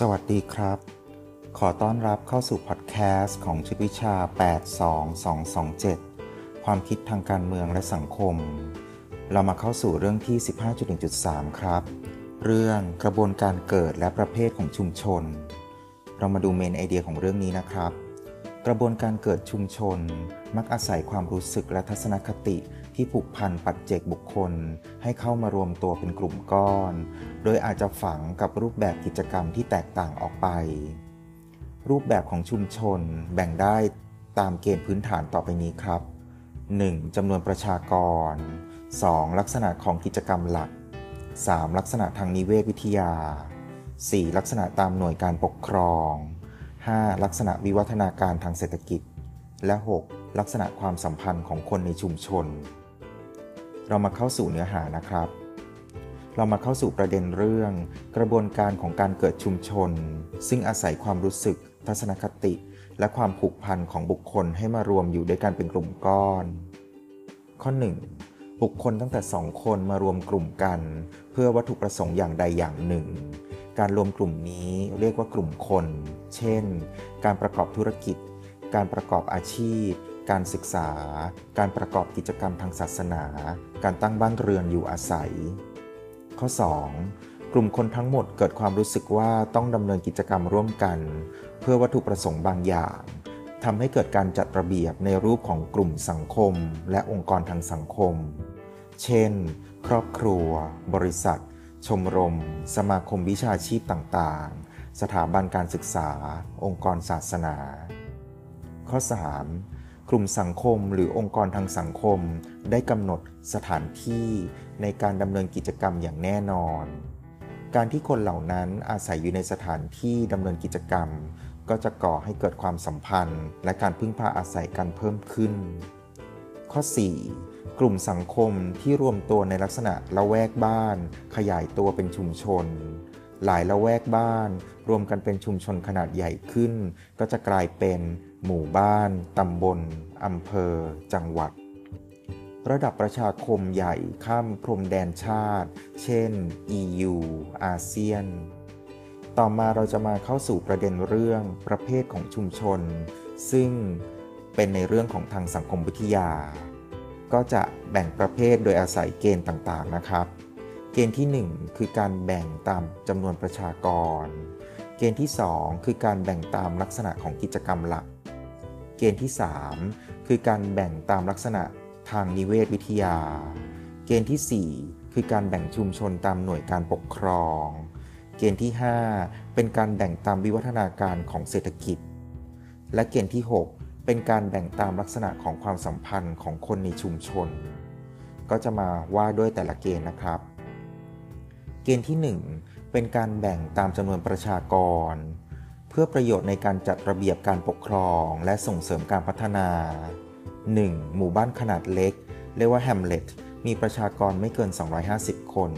สวัสดีครับ ขอต้อนรับเข้าสู่พอดแคสต์ของชุดวิชา 82227 ความคิดทางการเมืองและสังคม เรามาเข้าสู่เรื่องที่ 15.1.3 ครับ เรื่องกระบวนการเกิดและประเภทของชุมชน เรามาดูเมนไอเดียของเรื่องนี้นะครับ กระบวนการเกิดชุมชน มักอาศัยความรู้สึกและทัศนคติที่ผูกพันปัจเจกบุคคล ให้เข้ามารวมตัวเป็นกลุ่มก้อน โดยอาจจะฝังกับรูปแบบกิจกรรมที่แตกต่างออกไป รูปแบบของชุมชนแบ่งได้ตามเกณฑ์พื้นฐานต่อไปนี้ครับ 1. จำนวนประชากร 2. ลักษณะของกิจกรรมหลัก 3. ลักษณะทางนิเวศวิทยา 4. ลักษณะตามหน่วยการปกครอง 5. ลักษณะวิวัฒนาการทางเศรษฐกิจ และ 6. ลักษณะความสัมพันธ์ของคนในชุมชน เรามาเข้าสู่เนื้อหานะครับ เรามาเข้าสู่ประเด็นเรื่อง กระบวนการของการเกิดชุมชน ซึ่งอาศัยความรู้สึก ทัศนคติ และความผูกพันของบุคคลให้มารวมอยู่ด้วยกันเป็นกลุ่มก้อน ข้อ 1. บุคคลตั้งแต่สองคนมารวมกลุ่มกัน เพื่อวัตถุประสงค์อย่างใดอย่างหนึ่ง การรวมกลุ่มนี้เรียกว่ากลุ่มคน เช่น การประกอบธุรกิจ การประกอบอาชีพ การศึกษา การประกอบกิจกรรมทางศาสนา การตั้งบ้านเรือนอยู่อาศัย ข้อ 2. กลุ่มคนทั้งหมดเกิดความรู้สึกว่าต้องดำเนินกิจกรรมร่วมกัน เพื่อวัตถุประสงค์บางอย่างทำให้เกิดการจัดระเบียบในรูปของกลุ่มสังคม และองค์กรทางสังคม เช่น ครอบครัว บริษัท ชมรม สมาคมวิชาชีพต่างๆ สถาบันการศึกษา องค์กรศาสนา ข้อ 3. กลุ่มสังคมหรือองค์กรทางสังคม ได้กำหนดสถานที่ในการดำเนินกิจกรรมอย่างแน่นอน การที่คนเหล่านั้นอาศัยอยู่ในสถานที่ดำเนินกิจกรรม ก็จะก่อให้เกิดความสัมพันธ์ และการพึ่งพาอาศัยกันเพิ่มขึ้น ข้อ 4. กลุ่มสังคมที่รวมตัวในลักษณะละแวกบ้าน ขยายตัวเป็นชุมชน หลายละแวกบ้าน รวมกันเป็นชุมชนขนาดใหญ่ขึ้น ก็จะกลายเป็น หมู่บ้าน ตำบลอำเภอ จังหวัด ระดับประชาคมใหญ่ข้ามพรมแดนชาติ เช่น EU อาเซียน ต่อมาเราจะมาเข้าสู่ประเด็นเรื่องประเภทของชุมชน ซึ่งเป็นในเรื่องของทางสังคมวิทยา ก็จะแบ่งประเภทโดยอาศัยเกณฑ์ต่างๆนะครับ เกณฑ์ที่ 1 คือการแบ่งตามจำนวนประชากร เกณฑ์ที่ 2 คือการแบ่งตามลักษณะของกิจกรรมหลัก เกณฑ์ที่ 3 คือการแบ่งตามลักษณะทางนิเวศวิทยา เกณฑ์ที่ 4 คือการแบ่งชุมชนตามหน่วยการปกครอง เกณฑ์ที่ 5 เป็นการแบ่งตามวิวัฒนาการของเศรษฐกิจ และเกณฑ์ที่ 6 เป็นการแบ่งตามลักษณะของความสัมพันธ์ของคนในชุมชน ก็จะมาว่าด้วยแต่ละเกณฑ์นะครับ เกณฑ์ที่ 1 เป็นการแบ่งตามจำนวนประชากร เพื่อประโยชน์ในการจัดระเบียบการปกครองและส่งเสริมการพัฒนา 1. หมู่บ้านขนาดเล็ก เรียกว่าแฮมเล็ตมีประชากรไม่เกิน 250 คน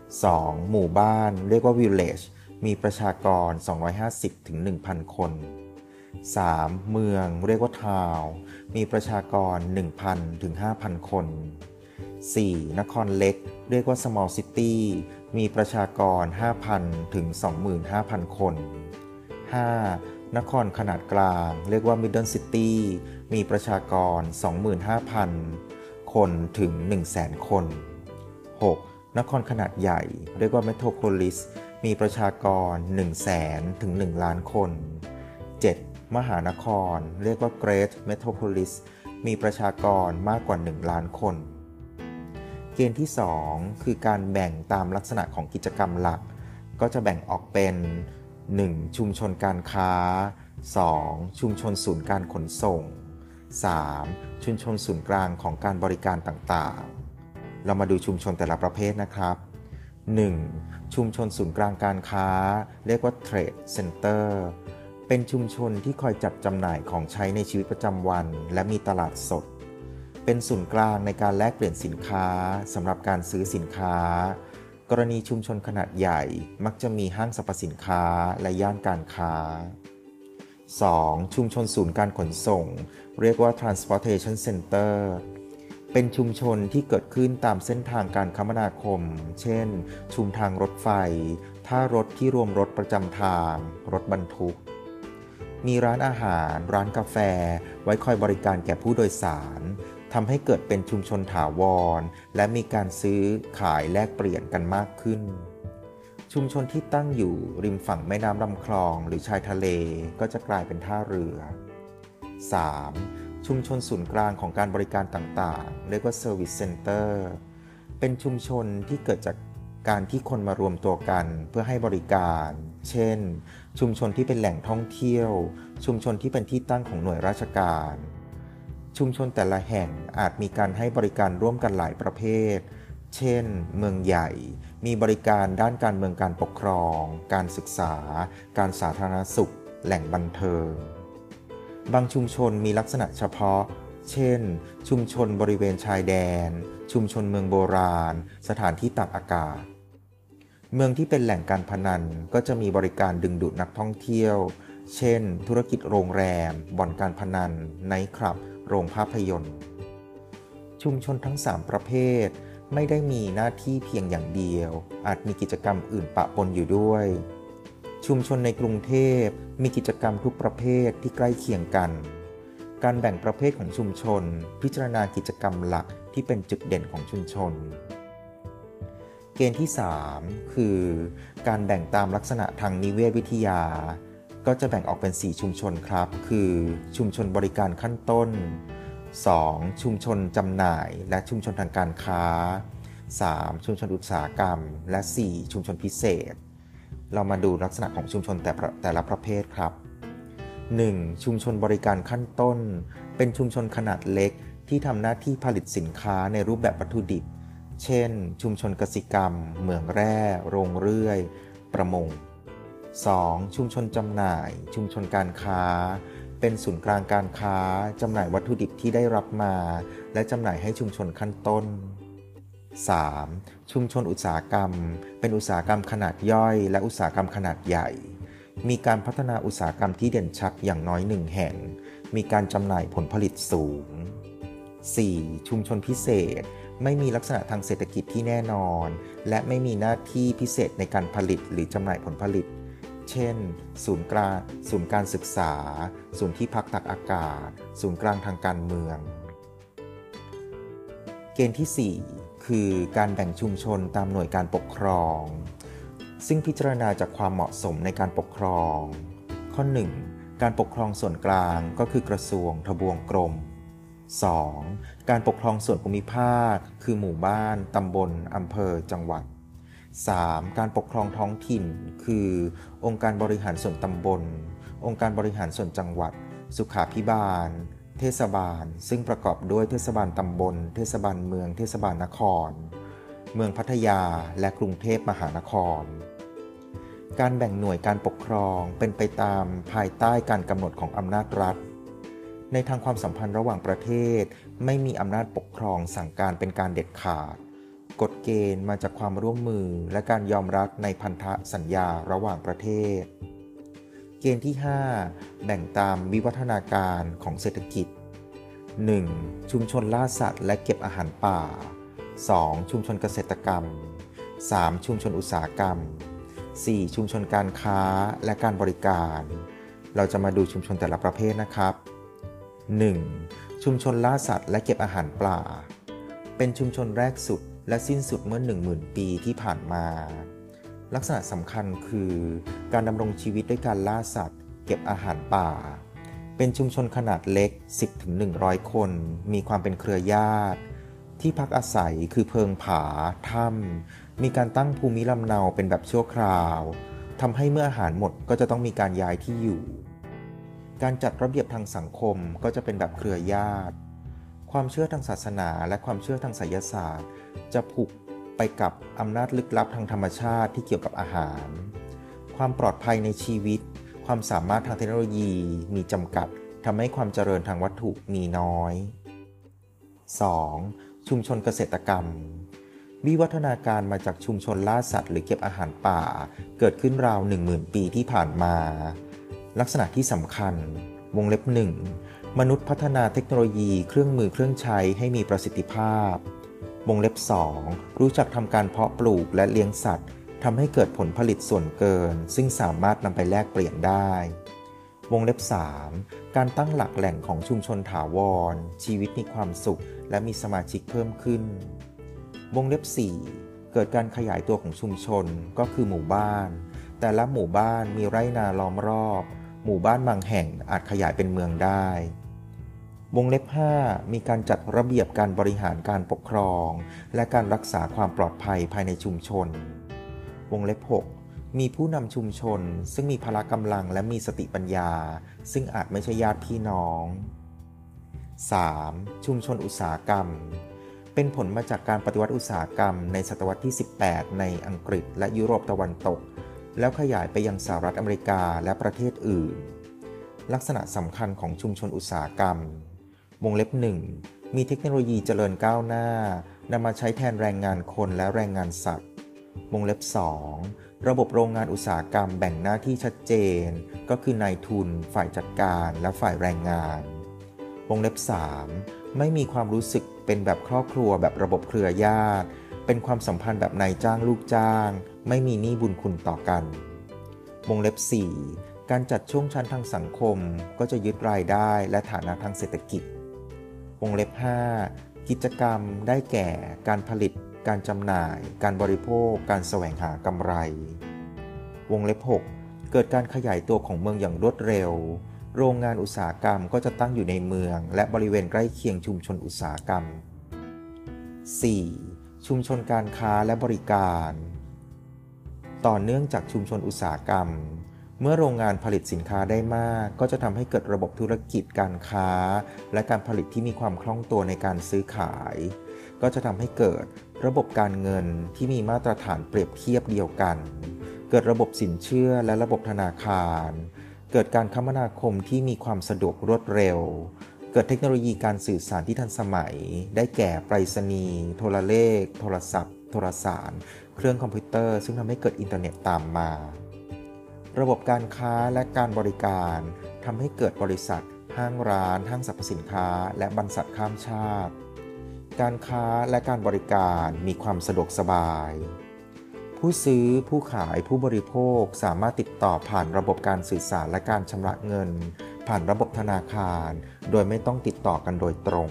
2. หมู่บ้านเรียกว่าวิลเลจมีประชากร 250ถึง1,000 คน 3. เมืองเรียกว่าทาวมีประชากร 1,000 ถึง 5,000 คน 4. นครเล็ก เรียกว่า small city มีประชากร 5,000 ถึง 25,000 คน 5. นครขนาดกลาง เรียกว่า middle city มีประชากร 25,000 คนถึง 100,000 คน 6. นครขนาดใหญ่ เรียกว่า metropolis มีประชากร 100,000 ถึง 1 ล้านคน 7. มหานคร เรียกว่า great metropolis มีประชากรมากกว่า 1 ล้านคน เกณฑ์ที่ 2 คือการแบ่งตามลักษณะของกิจกรรมหลัก ก็จะแบ่งออกเป็น 1. ชุมชนการค้า 2. ชุมชนศูนย์การขนส่ง 3. ชุมชนศูนย์กลางของการบริการต่างๆ เรามาดูชุมชนแต่ละประเภทนะครับ 1. ชุมชนศูนย์กลางการค้า เรียกว่า Trade Center เป็นชุมชนที่คอยจัดจำหน่ายของใช้ในชีวิตประจำวัน และมีตลาดสด เป็นศูนย์กลางในการแลกเปลี่ยนสินค้าสำหรับการซื้อสินค้า กรณีชุมชนขนาดใหญ่มักจะมีห้างสรรพสินค้าและย่านการค้า 2. ชุมชนศูนย์การขนส่ง เรียกว่า transportation center เป็นชุมชนที่เกิดขึ้นตามเส้นทางการคมนาคม เช่น ชุมทางรถไฟ ท่ารถที่รวมรถประจำทาง รถบรรทุก มีร้านอาหาร ร้านกาแฟ ไว้คอยบริการแก่ผู้โดยสารทำให้เกิดเป็นชุมชนถาวร และมีการซื้อขายแลกเปลี่ยนกันมากขึ้น ชุมชนที่ตั้งอยู่ริมฝั่งแม่น้ำลำคลองหรือชายทะเลก็จะกลายเป็นท่าเรือ 3. ชุมชนศูนย์กลางของการบริการต่างๆ เรียกว่า Service Center เป็นชุมชนที่เกิดจาก การที่คนมารวมตัวกันเพื่อให้บริการ เช่น ชุมชนที่เป็นแหล่งท่องเที่ยว ชุมชนที่เป็นที่ตั้งของหน่วยราชการ ชุมชนแต่ละแห่งอาจมีการให้บริการร่วมกันหลายประเภท เช่น เมืองใหญ่ มีบริการด้านการเมืองการปกครอง การศึกษา การสาธารณสุข แหล่งบันเทิง บางชุมชนมีลักษณะเฉพาะเช่น ชุมชนบริเวณชายแดน ชุมชนเมืองโบราณ สถานที่ตากอากาศ เมืองที่เป็นแหล่งการพนันก็จะมีบริการดึงดูดนักท่องเที่ยว เช่น ธุรกิจโรงแรม บ่อนการพนัน ไนท์คลับ โรงภาพยนตร์ ชุมชนทั้ง 3 ประเภท ไม่ได้มีหน้าที่เพียงอย่างเดียว อาจมีกิจกรรมอื่นปะปนอยู่ด้วย ชุมชนในกรุงเทพมีกิจกรรมทุกประเภทที่ใกล้เคียงกัน การแบ่งประเภทของชุมชน พิจารณากิจกรรมหลักที่เป็นจุดเด่นของชุมชน เกณฑ์ที่ 3 คือการแบ่งตามลักษณะทางนิเวศวิทยา ก็จะแบ่งออกเป็น 4 ชุมชนครับ คือชุมชนบริการขั้นต้น 2. ชุมชนจำหน่าย และชุมชนทางการค้า 3. ชุมชนอุตสาหกรรม และ 4. ชุมชนพิเศษ เรามาดูลักษณะของชุมชนแต่แต่ละประเภทครับ 1. ชุมชนบริการขั้นต้น เป็นชุมชนขนาดเล็กที่ทำหน้าที่ผลิตสินค้าในรูปแบบวัตถุดิบ เช่น ชุมชนกสิกรรม เหมืองแร่ โรงเรื่อย ประมง 2. ชุมชนจำหน่าย ชุมชนการค้า เป็นศูนย์กลางการค้า จำหน่ายวัตถุดิบที่ได้รับมา และจำหน่ายให้ชุมชนขั้นต้น 3. ชุมชนอุตสาหกรรม เป็นอุตสาหกรรมขนาดย่อย และอุตสาหกรรมขนาดใหญ่ มีการพัฒนาอุตสาหกรรมที่เด่นชัดอย่างน้อยหนึ่งแห่ง มีการจำหน่ายผลผลิตสูง 4. ชุมชนพิเศษ ไม่มีลักษณะทางเศรษฐกิจที่แน่นอน และไม่มีหน้าที่พิเศษในการผลิตหรือจำหน่ายผลผลิต เช่น ศูนย์กลางศูนย์การศึกษา ศูนย์ที่พักตักอากาศ ศูนย์กลางทางการเมือง เกณฑ์ที่ 4 คือการแบ่งชุมชนตามหน่วยการปกครอง ซึ่งพิจารณาจากความเหมาะสมในการปกครอง ข้อ 1. การปกครองส่วนกลางก็คือกระทรวงทบวงกรม 2. การปกครองส่วนภูมิภาค คือหมู่บ้าน ตำบล อำเภอ จังหวัด 3. การปกครองท้องถิ่น คือ องค์การบริหารส่วนตำบล องค์การบริหารส่วนจังหวัด สุขาพิบาล เทศบาล ซึ่งประกอบด้วยเทศบาลตำบล เทศบาลเมือง เทศบาลนคร เมืองพัทยา และกรุงเทพมหานคร การแบ่งหน่วยการปกครองเป็นไปตามภายใต้การกำหนดของอำนาจรัฐ ในทางความสัมพันธ์ระหว่างประเทศ ไม่มีอำนาจปกครองสั่งการเป็นการเด็ดขาด กฎเกณฑ์มาจากความร่วมมือและการยอมรับในพันธสัญญาระหว่างประเทศ เกณฑ์ที่ 5 แบ่งตามวิวัฒนาการของเศรษฐกิจ 1. ชุมชนล่าสัตว์และเก็บอาหารป่า 2. ชุมชนเกษตรกรรม 3. ชุมชนอุตสาหกรรม 4. ชุมชนการค้าและการบริการ เราจะมาดูชุมชนแต่ละประเภทนะครับ 1. ชุมชนล่าสัตว์และเก็บอาหารป่าเป็นชุมชนแรกสุดและสิ้นสุดเมื่อ 10,000 ปีที่ผ่านมา ลักษณะสำคัญคือการดำรงชีวิตด้วยการล่าสัตว์ เก็บอาหารป่า เป็นชุมชนขนาดเล็ก 10-100 คน มีความเป็นเครือญาติ ที่พักอาศัยคือเพิงผา ถ้ำ มีการตั้งภูมิลำเนาเป็นแบบชั่วคราวทำให้เมื่ออาหารหมดก็จะต้องมีการย้ายที่อยู่ การจัดระเบียบทางสังคมก็จะเป็นแบบเครือญาติ ความเชื่อทางศาสนาและความเชื่อทางไสยศาสตร์ จะผูกไปกับอำนาจลึกลับทางธรรมชาติที่เกี่ยวกับอาหาร ความปลอดภัยในชีวิต ความสามารถทางเทคโนโลยีมีจำกัดทำให้ความเจริญทางวัตถุมีน้อย 2. ชุมชนเกษตรกรรม วิวัฒนาการมาจากชุมชนล่าสัตว์หรือเก็บอาหารป่า เกิดขึ้นราว 10,000 ปีที่ผ่านมา ลักษณะที่สำคัญ วงเล็บหนึ่งมนุษย์พัฒนาเทคโนโลยีเครื่องมือเครื่องใช้ให้มีประสิทธิภาพ วงเล็บ 2 รู้จักทำการเพาะปลูกและเลี้ยงสัตว์ทำให้เกิดผลผลิตส่วนเกิน ซึ่งสามารถนำไปแลกเปลี่ยนได้ วงเล็บ 3 การตั้งหลักแหล่งของชุมชนถาวร ชีวิตมีความสุข และมีสมาชิกเพิ่มขึ้น วงเล็บ 4 เกิดการขยายตัวของชุมชนก็คือหมู่บ้าน แต่ละหมู่บ้านมีไร่นาล้อมรอบ หมู่บ้านบางแห่งอาจขยายเป็นเมืองได้ วงเล็บ 5 มีการจัดระเบียบการบริหารการปกครอง และการรักษาความปลอดภัยภายในชุมชน วงเล็บ 6 มีผู้นำชุมชน ซึ่งมีพละกำลังและมีสติปัญญา ซึ่งอาจไม่ใช่ญาติพี่น้อง 3. ชุมชนอุตสาหกรรม เป็นผลมาจากการปฏิวัติอุตสาหกรรมในศตวรรษที่ 18 ในอังกฤษและยุโรปตะวันตก แล้วขยายไปยังสหรัฐอเมริกาและประเทศอื่น ลักษณะสำคัญของชุมชนอุตสาหกรรม วงเล็บหนึ่งมีเทคโนโลยีเจริญก้าวหน้านำมาใช้แทนแรงงานคนและแรงงานสัตว์ วงเล็บ 2 ระบบโรงงานอุตสาหกรรมแบ่งหน้าที่ชัดเจน ก็คือนายทุน ฝ่ายจัดการและฝ่ายแรงงาน วงเล็บ 3 ไม่มีความรู้สึกเป็นแบบครอบครัวแบบระบบเครือญาติ เป็นความสัมพันธ์แบบนายจ้างลูกจ้าง ไม่มีหนี้บุญคุณต่อกัน วงเล็บ 4 การจัดช่วงชั้นทางสังคมก็จะยึดรายได้และฐานะทางเศรษฐกิจ วงเล็บ 5 กิจกรรมได้แก่ การผลิต การจำหน่าย การบริโภค การแสวงหากำไร วงเล็บ 6 เกิดการขยายตัวของเมืองอย่างรวดเร็ว โรงงานอุตสาหกรรมก็จะตั้งอยู่ในเมือง และบริเวณใกล้เคียงชุมชนอุตสาหกรรม 4. ชุมชนการค้าและบริการ ต่อเนื่องจากชุมชนอุตสาหกรรม เมื่อโรงงานผลิตสินค้าได้มาก ก็จะทำให้เกิดระบบธุรกิจการค้า และการผลิตที่มีความคล่องตัวในการซื้อขาย ก็จะทำให้เกิดระบบการเงินที่มีมาตรฐานเปรียบเทียบเดียวกัน เกิดระบบสินเชื่อและระบบธนาคาร เกิดการคมนาคมที่มีความสะดวกรวดเร็ว เกิดเทคโนโลยีการสื่อสารที่ทันสมัย ได้แก่ไปรษณีย์โทรเลข โทรศัพท์ โทรสาร เครื่องคอมพิวเตอร์ ซึ่งทำให้เกิดอินเทอร์เน็ตตามมา ระบบการค้าและการบริการทำให้เกิดบริษัท ห้างร้าน ห้างสรรพสินค้า และบรรษัทข้ามชาติ การค้าและการบริการมีความสะดวกสบาย ผู้ซื้อผู้ขายผู้บริโภคสามารถติดต่อผ่านระบบการสื่อสารและการชำระเงิน ผ่านระบบธนาคาร โดยไม่ต้องติดต่อกันโดยตรง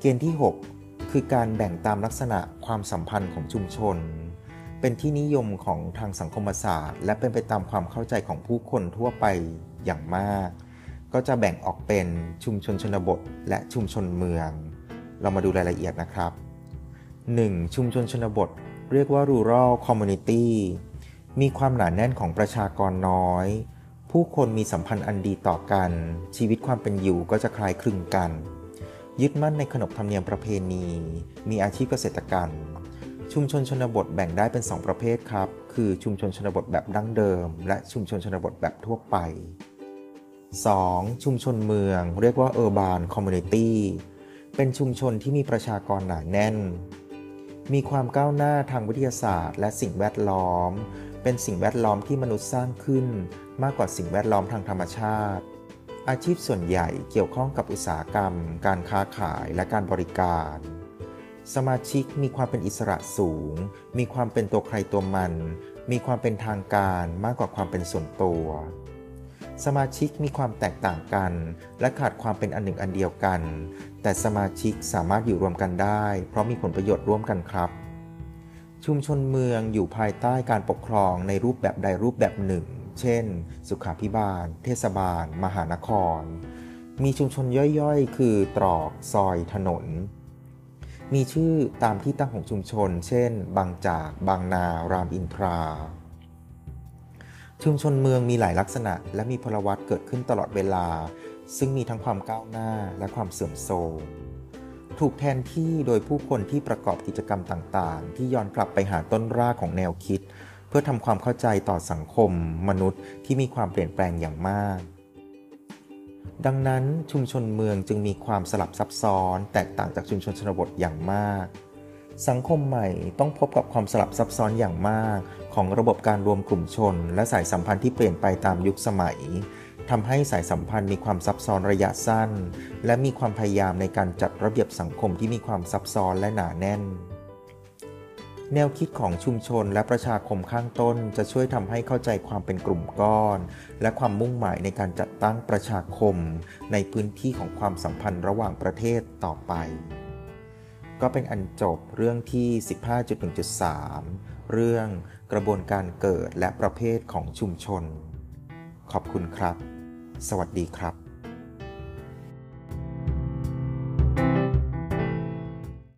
เกณฑ์ที่ 6 คือการแบ่งตามลักษณะความสัมพันธ์ของชุมชน เป็นที่นิยมของทางสังคมศาสตร์ และเป็นไปตามความเข้าใจของผู้คนทั่วไปอย่างมาก ก็จะแบ่งออกเป็นชุมชนชนบทและชุมชนเมือง เรามาดูรายละเอียดนะครับ 1. ชุมชนชนบท เรียกว่า rural community มีความหนาแน่นของประชากรน้อย ผู้คนมีสัมพันธ์อันดีต่อกัน ชีวิตความเป็นอยู่ก็จะคล้ายคลึงกัน ยึดมั่นในขนบธรรมเนียมประเพณี มีอาชีพเกษตรกรรม ชุมชนชนบทแบ่งได้เป็น 2 ประเภทครับ คือชุมชนชนบทแบบดั้งเดิม และชุมชนชนบทแบบทั่วไป 2. ชุมชนเมือง เรียกว่า urban community เป็นชุมชนที่มีประชากรหนาแน่น มีความก้าวหน้าทางวิทยาศาสตร์ และสิ่งแวดล้อม เป็นสิ่งแวดล้อมที่มนุษย์สร้างขึ้น มากกว่าสิ่งแวดล้อมทางธรรมชาติ อาชีพส่วนใหญ่เกี่ยวข้องกับอุตสาหกรรม การค้าขายและการบริการ สมาชิกมีความเป็นอิสระสูง มีความเป็นตัวใครตัวมัน มีความเป็นทางการมากกว่าความเป็นส่วนตัว สมาชิกมีความแตกต่างกัน และขาดความเป็นอันหนึ่งอันเดียวกัน แต่สมาชิกสามารถอยู่รวมกันได้ เพราะมีผลประโยชน์ร่วมกันครับ ชุมชนเมืองอยู่ภายใต้การปกครองในรูปแบบใดรูปแบบหนึ่ง เช่น สุขาพิบาล เทศบาล มหานคร มีชุมชนย่อยๆ คือตรอก ซอย ถนน มีชื่อตามที่ตั้งของชุมชน เช่น บางจาก บางนา รามอินทรา ชุมชนเมืองมีหลายลักษณะ และมีพลวัตเกิดขึ้นตลอดเวลา ซึ่งมีทั้งความก้าวหน้าและความเสื่อมโทรมถูกแทนที่โดยผู้คนที่ประกอบกิจกรรมต่างๆ ที่ย้อนกลับไปหาต้นรากของแนวคิด เพื่อทำความเข้าใจต่อสังคม มนุษย์ที่มีความเปลี่ยนแปลงอย่างมาก ดังนั้นชุมชนเมืองจึงมีความสลับซับซ้อน แตกต่างจากชุมชนชนบทอย่างมาก สังคมใหม่ต้องพบกับความสลับซับซ้อนอย่างมาก ของระบบการรวมกลุ่มชน และสายสัมพันธ์ที่เปลี่ยนไปตามยุคสมัยทำให้สายสัมพันธ์มีความซับซ้อนระยะสั้น และมีความพยายามในการจัดระเบียบสังคมที่มีความซับซ้อนและหนาแน่น แนวคิดของชุมชนและประชาคมข้างต้นจะช่วยทำให้เข้าใจความเป็นกลุ่มก้อน และความมุ่งหมายในการจัดตั้งประชาคม ในพื้นที่ของความสัมพันธ์ระหว่างประเทศต่อไป ก็เป็นอันจบเรื่องที่ 15.1.3 เรื่องกระบวนการเกิดและประเภทของชุมชน ขอบคุณครับ สวัสดีครับ